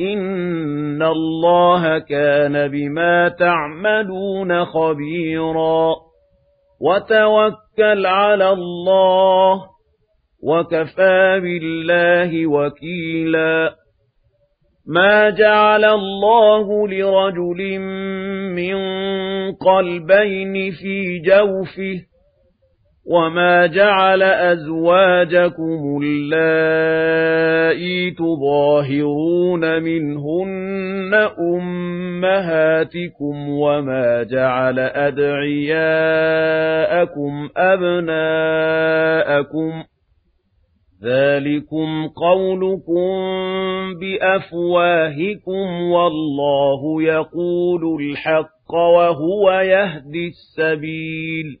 إن الله كان بما تعملون خبيرا وتوكل على الله وكفى بالله وكيلا ما جعل الله لرجل من قلبين في جوفه وما جعل أزواجكم اللائي تظاهرون منهن أمهاتكم وما جعل أدعياءكم أبناءكم ذلكم قولكم بأفواهكم والله يقول الحق وهو يهدي السبيل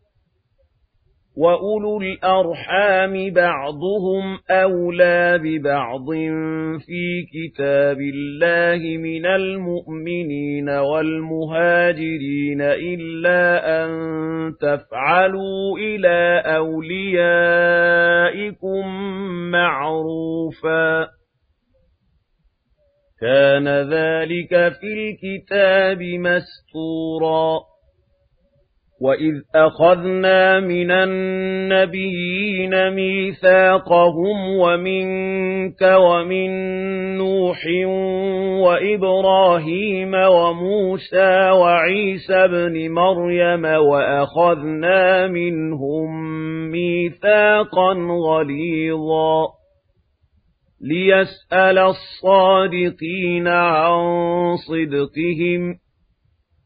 وَأُولُو الْأَرْحَامِ بَعْضُهُمْ أَوْلَى بِبَعْضٍ فِي كِتَابِ اللَّهِ مِنَ الْمُؤْمِنِينَ وَالْمُهَاجِرِينَ إِلَّا أَن تَفْعَلُوا إِلَى أَوْلِيَائِكُم مَّعْرُوفًا كَانَ ذَلِكَ فِي الْكِتَابِ مَسْطُورًا وَإِذْ أَخَذْنَا مِنَ النَّبِيِّينَ مِيثَاقَهُمْ وَمِنكَ وَمِن نُّوحٍ وَإِبْرَاهِيمَ وَمُوسَىٰ وَعِيسَى ابْنِ مَرْيَمَ وَأَخَذْنَا مِنْهُم مِّيثَاقًا غَلِيظًا لِّيَسْأَلَ الصَّادِقِينَ عَن صِدْقِهِمْ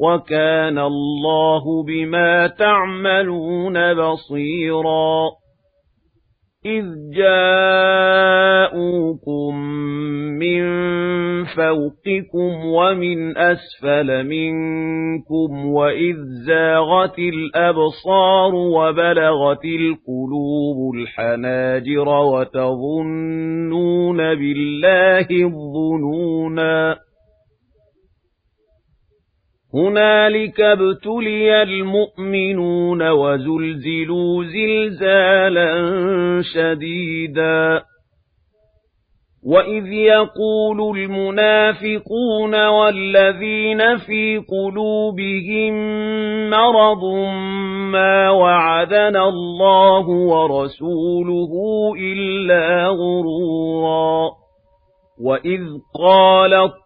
وَكَانَ اللَّهُ بِمَا تَعْمَلُونَ بَصِيرًا. إِذْ جَاءُوكُم مِّن فَوْقِكُمْ وَمِنْ أَسْفَلَ مِنكُمْ وَإِذْ زَاغَتِ الْأَبْصَارُ وَبَلَغَتِ الْقُلُوبُ الْحَنَاجِرَ وَتَظُنُّونَ بِاللَّهِ الظُّنُونَا. هُنَالِكَ ابْتُلِيَ الْمُؤْمِنُونَ وَزُلْزِلُوا زِلْزَالًا شَدِيدًا. وَإِذْ يَقُولُ الْمُنَافِقُونَ وَالَّذِينَ فِي قُلُوبِهِم مَّرَضٌ مَّا وَعَدَنَا اللَّهُ وَرَسُولُهُ إِلَّا غُرُورًا. وَإِذْ قَالَت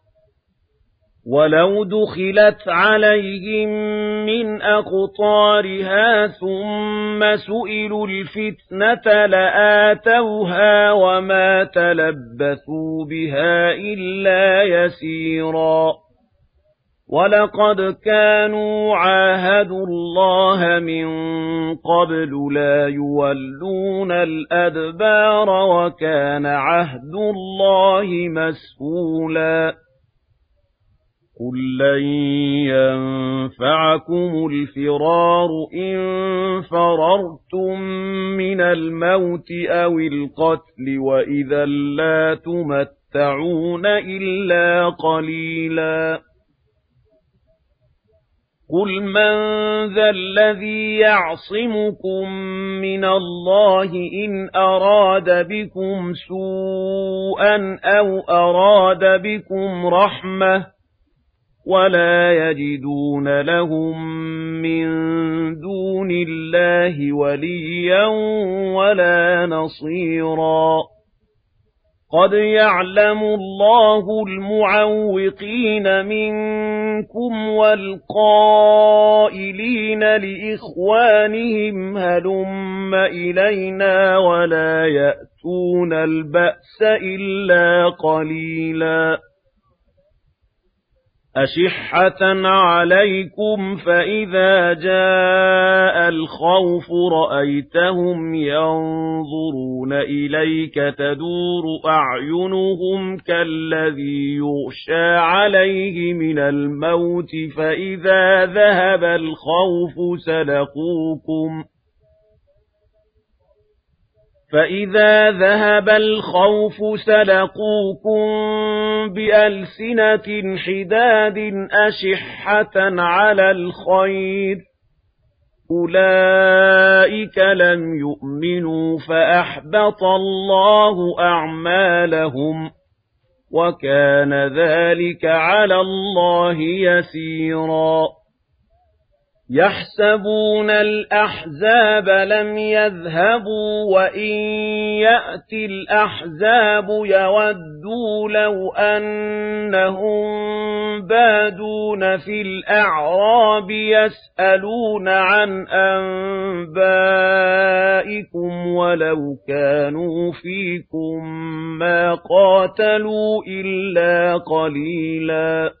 وَلَوْ دُخِلَتْ عَلَيْهِم مِّنْ أَقْطَارِهَا ثُمَّ سُئِلُوا الْفِتْنَةَ لَآتَوْهَا وَمَا تَلَبَّثُوا بِهَا إِلَّا يَسِيرًا وَلَقَدْ كَانُوا عَاهَدُوا اللَّهَ مِن قَبْلُ لَا يُوَلُّونَ الْأَدْبَارَ وَكَانَ عَهْدُ اللَّهِ مَسْئُولًا قُل لَّن يَنفَعَكُمُ الْفِرَارُ إِن فَرَرْتُم مِّنَ الْمَوْتِ أَوِ الْقَتْلِ وَإِذًا لَّا تُمَتَّعُونَ إِلَّا قَلِيلًا قُلْ مَن ذَا الَّذِي يَعْصِمُكُم مِّنَ اللَّهِ إِنْ أَرَادَ بِكُمْ سُوءًا أَوْ أَرَادَ بِكُمْ رَحْمَةً وَلَا يَجِدُونَ لَهُم مِّن دُونِ اللَّهِ وَلِيًّا وَلَا نَصِيرًا قَدْ يَعْلَمُ اللَّهُ الْمُعَوِّقِينَ مِنكُمْ وَالْقَائِلِينَ لِإِخْوَانِهِمْ هَلُمَّ إِلَيْنَا وَلَا يَأْتُونَ الْبَأْسَ إِلَّا قَلِيلًا أَشِحَّةً عَلَيْكُمْ فَإِذَا جَاءَ الْخَوْفُ رَأَيْتَهُمْ يَنظُرُونَ إِلَيْكَ تَدُورُ أَعْيُنُهُمْ كَالَّذِي يُغْشَىٰ عَلَيْهِ مِنَ الْمَوْتِ فَإِذَا ذَهَبَ الْخَوْفُ سَلَقُوكُمْ فَإِذَا ذَهَبَ الْخَوْفُ سَلَقُوكُم بِأَلْسِنَةٍ حِدَادٍ أَشِحَّةً عَلَى الْخَيْرِ أُولَئِكَ لَمْ يُؤْمِنُوا فَأَحْبَطَ اللَّهُ أَعْمَالَهُمْ وَكَانَ ذَلِكَ عَلَى اللَّهِ يَسِيرًا يَحْسَبُونَ الْأَحْزَابَ لَمْ يَذْهَبُوا وَإِن يَأْتِ الْأَحْزَابُ يَوَدُّوا لَوْ أَنَّهُم بَادُونَ فِي الْأَعْرَابِ يَسْأَلُونَ عَنْ أَنبَائِكُمْ وَلَوْ كَانُوا فِيكُم مَّا قَاتَلُوا إِلَّا قَلِيلًا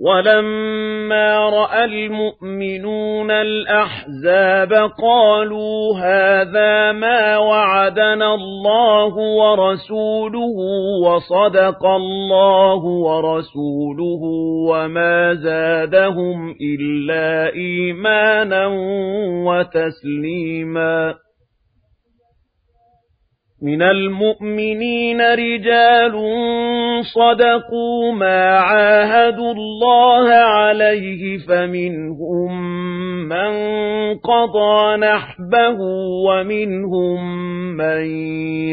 وَلَمَّا رَأَى الْمُؤْمِنُونَ الْأَحْزَابَ قَالُوا هَذَا مَا وَعَدَنَا اللَّهُ وَرَسُولُهُ وَصَدَقَ اللَّهُ وَرَسُولُهُ وَمَا زَادَهُمْ إِلَّا إِيمَانًا وَتَسْلِيمًا مِنَ الْمُؤْمِنِينَ رِجَالٌ صَدَقُوا مَا عَاهَدُوا اللَّهَ عَلَيْهِ فَمِنْهُم مَّن قَضَىٰ نَحْبَهُ وَمِنْهُم مَّن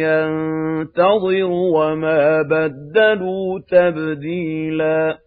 يَنتَظِرُ وَمَا بَدَّلُوا تَبْدِيلًا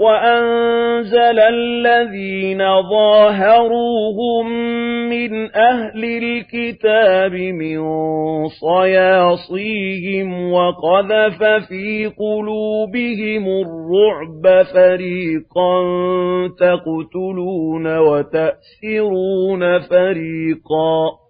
وَأَنزَلَ الَّذِينَ ظَاهَرُوهُم مِّنْ أَهْلِ الْكِتَابِ مِن صَيَاصِيهِمْ وَقَذَفَ فِي قُلُوبِهِمُ الرُّعْبَ فَرِيقًا تَقْتُلُونَ وَتَأْسِرُونَ فَرِيقًا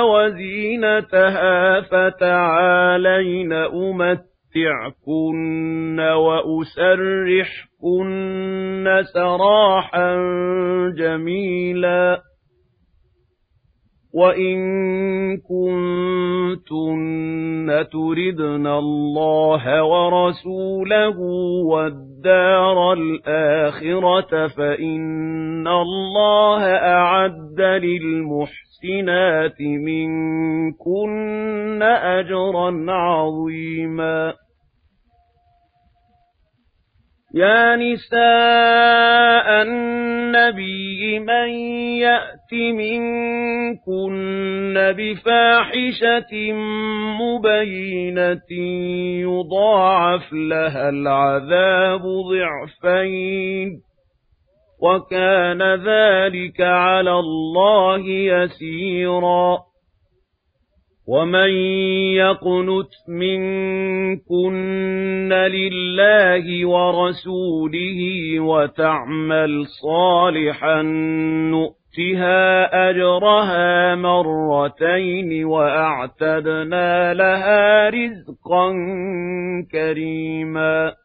وزينتها فتعالين أمتعكن وأسرحكن سراحا جميلا وَإِن كُنتُنَّ تُرِدْنَ اللَّهَ وَرَسُولَهُ وَالدَّارَ الْآخِرَةَ فَإِنَّ اللَّهَ أَعَدَّ لِلْمُحْسِنَاتِ مِنكُنَّ أَجْرًا عَظِيمًا. يا نساء النبي من يأت منكن بفاحشة مبينة يضاعف لها العذاب ضعفين. وكان ذلك على الله يسيراً. ومن يقنت منكن لله ورسوله وتعمل صالحا نؤتها أجرها مرتين وأعتدنا لها رزقا كريما.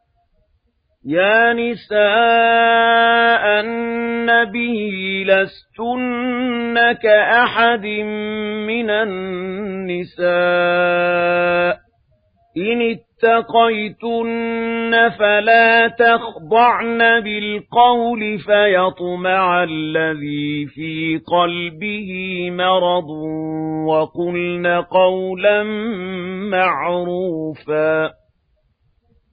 يا نساء النبي لستن كأحد من النساء. إن اتقيتن فلا تخضعن بالقول فيطمع الذي في قلبه مرض وقلن قولا معروفا.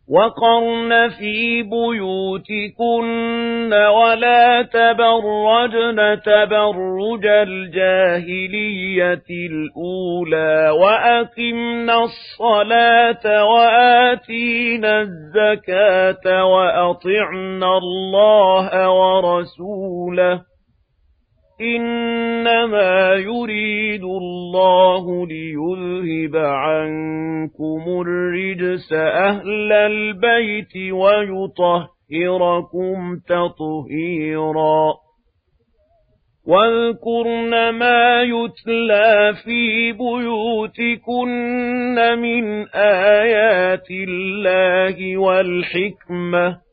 وقرن في بيوتكن ولا تبرجن تبرج الجاهلية الأولى وأقمنا الصلاة وآتينا الزكاة وأطعنا الله ورسوله إنما يريد الله ليذهب عنكم الرجس أهل البيت ويطهركم تطهيرا. واذكرن ما يتلى في بيوتكن من آيات الله والحكمة.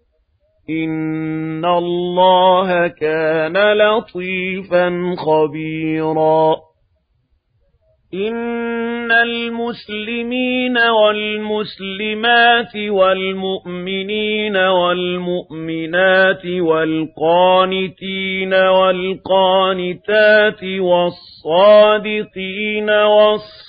إِنَّ اللَّهَ كَانَ لَطِيفًا خَبِيرًا إِنَّ الْمُسْلِمِينَ وَالْمُسْلِمَاتِ وَالْمُؤْمِنِينَ وَالْمُؤْمِنَاتِ وَالْقَانِتِينَ وَالْقَانِتَاتِ وَالصَّادِقِينَ وَالصَّادِقَاتِ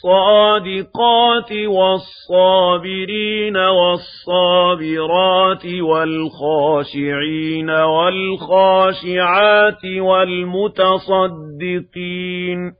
وَالصَّابِرِينَ وَالصَّابِرَاتِ وَالْخَاشِعِينَ وَالْخَاشِعَاتِ وَالْمُتَصَدِّقِينَ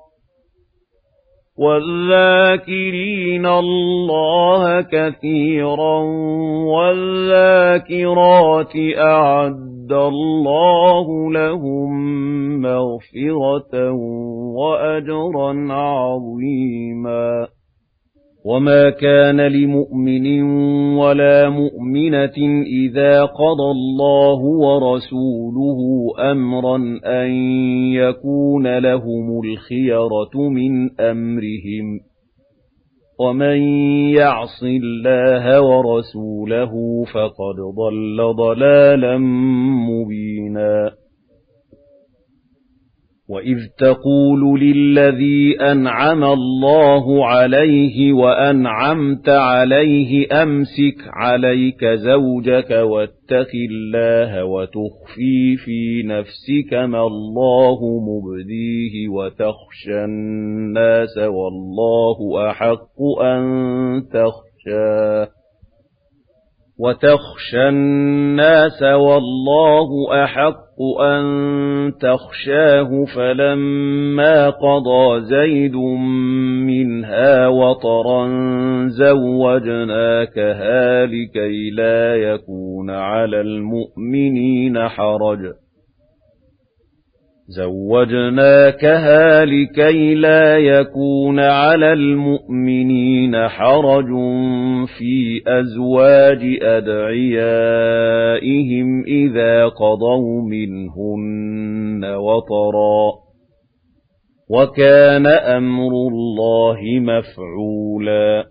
والذاكرين الله كثيرا والذاكرات أعد الله لهم مغفرة وأجرا عظيما وما كان لمؤمن ولا مؤمنة إذا قضى الله ورسوله أمرا أن يكون لهم الخيرة من أمرهم ومن يعص الله ورسوله فقد ضل ضلالا مبينا وَإِذْ تَقُولُ لِلَّذِي أَنْعَمَ اللَّهُ عَلَيْهِ وَأَنْعَمْتَ عَلَيْهِ أَمْسِكْ عَلَيْكَ زَوْجَكَ وَاتَّقِ اللَّهَ وَتُخْفِي فِي نَفْسِكَ مَا اللَّهُ مُبْدِيهِ وَتَخْشَى النَّاسَ وَاللَّهُ أَحَقُّ أَن تَخْشَاهُ وَتَخْشَى النَّاسَ وَاللَّهُ أَحَقُّ أَن تَخْشَاهُ فَلَمَّا قَضَى زَيْدٌ مِنْهَا وَطَرًا زَوَّجْنَاكَهَا لِكَيْ لَا يَكُونَ عَلَى الْمُؤْمِنِينَ حَرَجٌ زَوَّجْنَاكَهَا لِكَيْ لَا يَكُونَ عَلَى الْمُؤْمِنِينَ حَرَجٌ فِي أَزْوَاجِ أَدْعِيَائِهِمْ إِذَا قَضَوْا مِنْهُنَّ وَطَرًا وَكَانَ أَمْرُ اللَّهِ مَفْعُولًا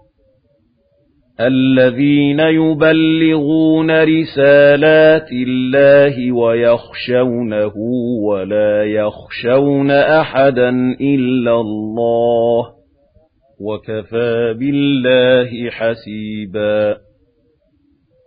الَّذِينَ يُبَلِّغُونَ رِسَالَاتِ اللَّهِ وَيَخْشَوْنَهُ وَلَا يَخْشَوْنَ أَحَدًا إِلَّا اللَّهَ وَكَفَى بِاللَّهِ حَسِيبًا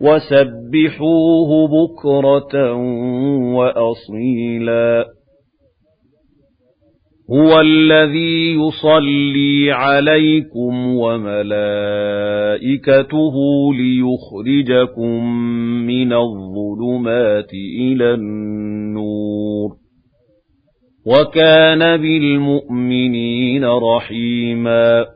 وَسَبِّحُوهُ بُكْرَةً وَأَصِيلًا. هُوَ الَّذِي يُصَلِّي عَلَيْكُمْ وَمَلَائِكَتُهُ لِيُخْرِجَكُم مِّنَ الظُّلُمَاتِ إِلَى النُّورِ. وَكَانَ بِالْمُؤْمِنِينَ رَحِيمًا.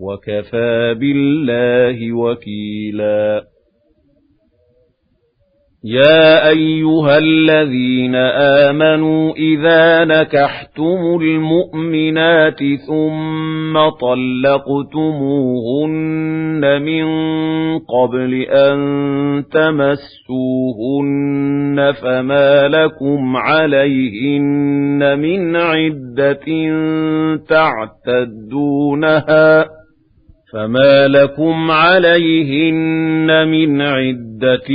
وَكَفَى بِاللَّهِ وَكِيلًا. يَا أَيُّهَا الَّذِينَ آمَنُوا إِذَا نَكَحْتُمُ الْمُؤْمِنَاتِ ثُمَّ طَلَّقْتُمُوهُنَّ مِن قَبْلِ أَن تَمَسُّوهُنَّ فَمَا لَكُمْ عَلَيْهِنَّ مِنْ عِدَّةٍ تَعْتَدُّونَهَا فَمَا لَكُمْ عَلَيْهِنَّ مِنْ عِدَّةٍ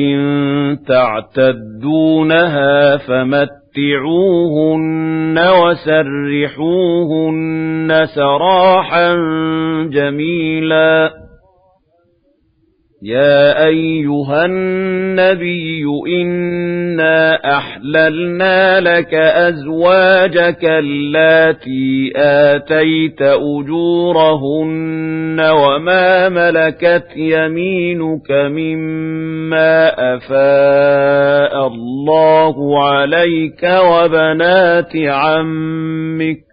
تَعْتَدُّونَهَا فَمَتِّعُوهُنَّ وَسَرِّحُوهُنَّ سَرَاحًا جَمِيلًا يَا أَيُّهَا النَّبِيُّ إِنَّا أَحْلَلْنَا لَكَ أَزْوَاجَكَ اللَّاتِي آتَيْتَ أُجُورَهُنَّ وَمَا مَلَكَتْ يَمِينُكَ مِمَّا أَفَاءَ اللَّهُ عَلَيْكَ وَبَنَاتِ عَمِّكَ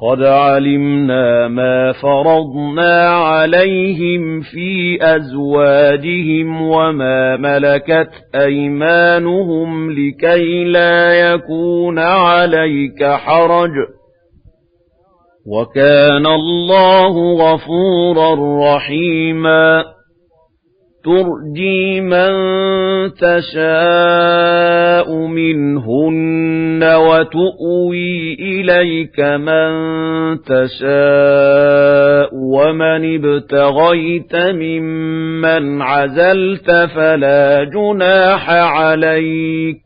قد علمنا ما فرضنا عليهم في أزواجهم وما ملكت أيمانهم لكي لا يكون عليك حرج وكان الله غفورا رحيما ترجي من تشاء منهن وتؤوي إليك من تشاء ومن ابتغيت ممن عزلت فلا جناح عليك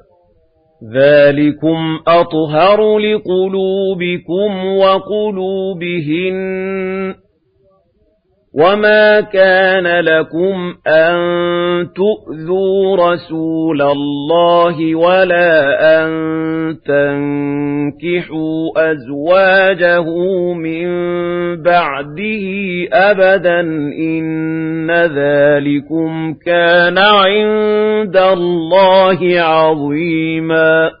ذَلِكُمْ أَطْهَرُ لِقُلُوبِكُمْ وَقُلُوبِهِنَّ وَمَا كَانَ لَكُمْ أَن تُؤْذُوا رَسُولَ اللَّهِ وَلَا أَن تَنكِحُوا أَزْوَاجَهُ مِن بَعْدِهِ أَبَدًا إِنَّ ذَلِكُمْ كَانَ عِندَ اللَّهِ عَظِيمًا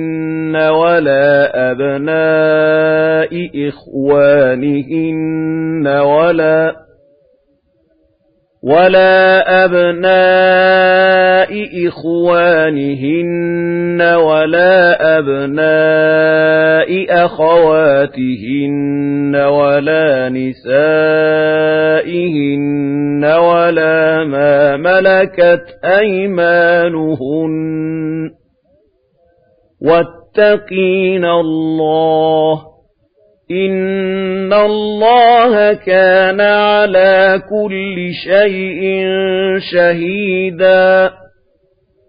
وَلَا أَبْنَاءِ إِخْوَانِهِنَّ وَلَا وَلَا أَبْنَاءِ إِخْوَانِهِنَّ وَلَا أَبْنَاءِ أَخَوَاتِهِنَّ وَلَا نِسَائِهِنَّ وَلَا مَا مَلَكَتْ أَيْمَانُهُنَّ وَاتَّقِينَ اللَّهَ إِنَّ اللَّهَ كَانَ عَلَى كُلِّ شَيْءٍ شَهِيدًا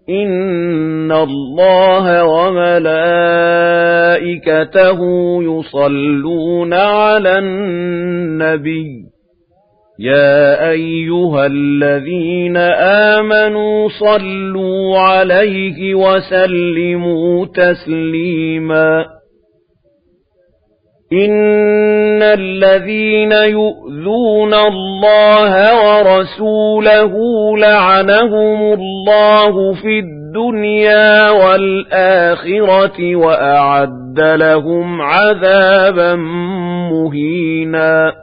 إِنَّ اللَّهَ وَمَلَائِكَتَهُ يُصَلُّونَ عَلَى النَّبِيِّ يَا أَيُّهَا الَّذِينَ آمَنُوا صَلُّوا عَلَيْهِ وَسَلِّمُوا تَسْلِيمًا إِنَّ الَّذِينَ يُؤْذُونَ اللَّهَ وَرَسُولَهُ لَعَنَهُمُ اللَّهُ فِي الدُّنْيَا وَالْآخِرَةِ وَأَعَدَّ لَهُمْ عَذَابًا مُهِينًا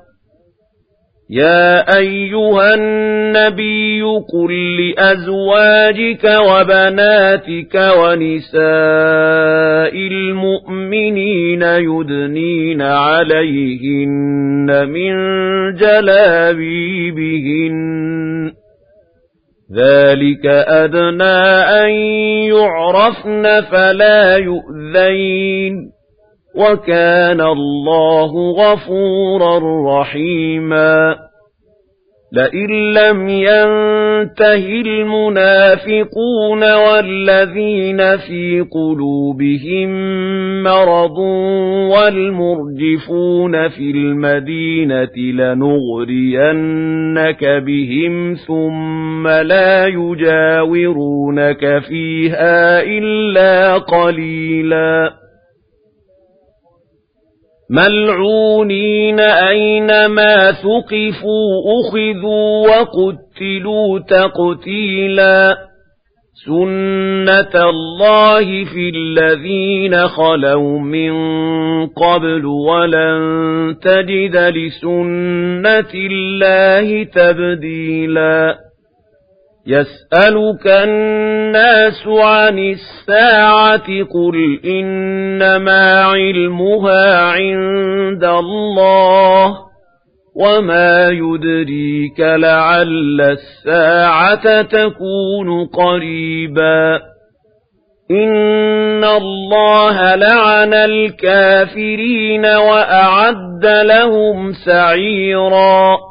يَا أَيُّهَا النَّبِيُّ قُل لِّأَزْوَاجِكَ وَبَنَاتِكَ وَنِسَاءِ الْمُؤْمِنِينَ يُدْنِينَ عَلَيْهِنَّ مِن جَلَابِيبِهِنَّ. ذَلِكَ أَدْنَىٰ أَن يُعْرَفْنَ فَلَا يُؤْذَيْنَ. وَكَانَ اللَّهُ غَفُورًا رَّحِيمًا. لَئِن لَّمْ يَنتَهِ الْمُنَافِقُونَ وَالَّذِينَ فِي قُلُوبِهِم مَّرَضٌ وَالْمُرْجِفُونَ فِي الْمَدِينَةِ لَنُغْرِيَنَّكَ بِهِمْ ثُمَّ لَا يُجَاوِرُونَكَ فِيهَا إِلَّا قَلِيلًا. مَلْعُونِينَ أَيْنَمَا ثُقِفُوا أُخِذُوا وَقُتِّلُوا تَقْتِيلًا سُنَّةَ اللَّهِ فِي الَّذِينَ خَلَوْا مِن قَبْلُ وَلَن تَجِدَ لِسُنَّةِ اللَّهِ تَبْدِيلًا يَسْأَلُكَ النَّاسُ عَنِ السَّاعَةِ قُلْ إِنَّمَا عِلْمُهَا عِندَ اللَّهِ وَمَا يُدْرِيكَ لَعَلَّ السَّاعَةَ تَكُونُ قَرِيبًا إِنَّ اللَّهَ لَعَنَ الْكَافِرِينَ وَأَعَدَّ لَهُمْ سَعِيرًا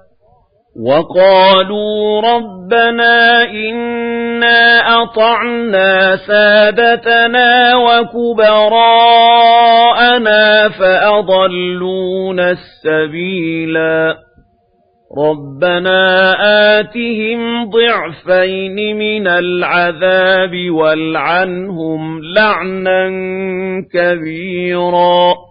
وقالوا ربنا إنا أطعنا سادتنا وكبراءنا فأضلونا السبيلا. ربنا آتهم ضعفين من العذاب والعنهم لعنا كبيرا.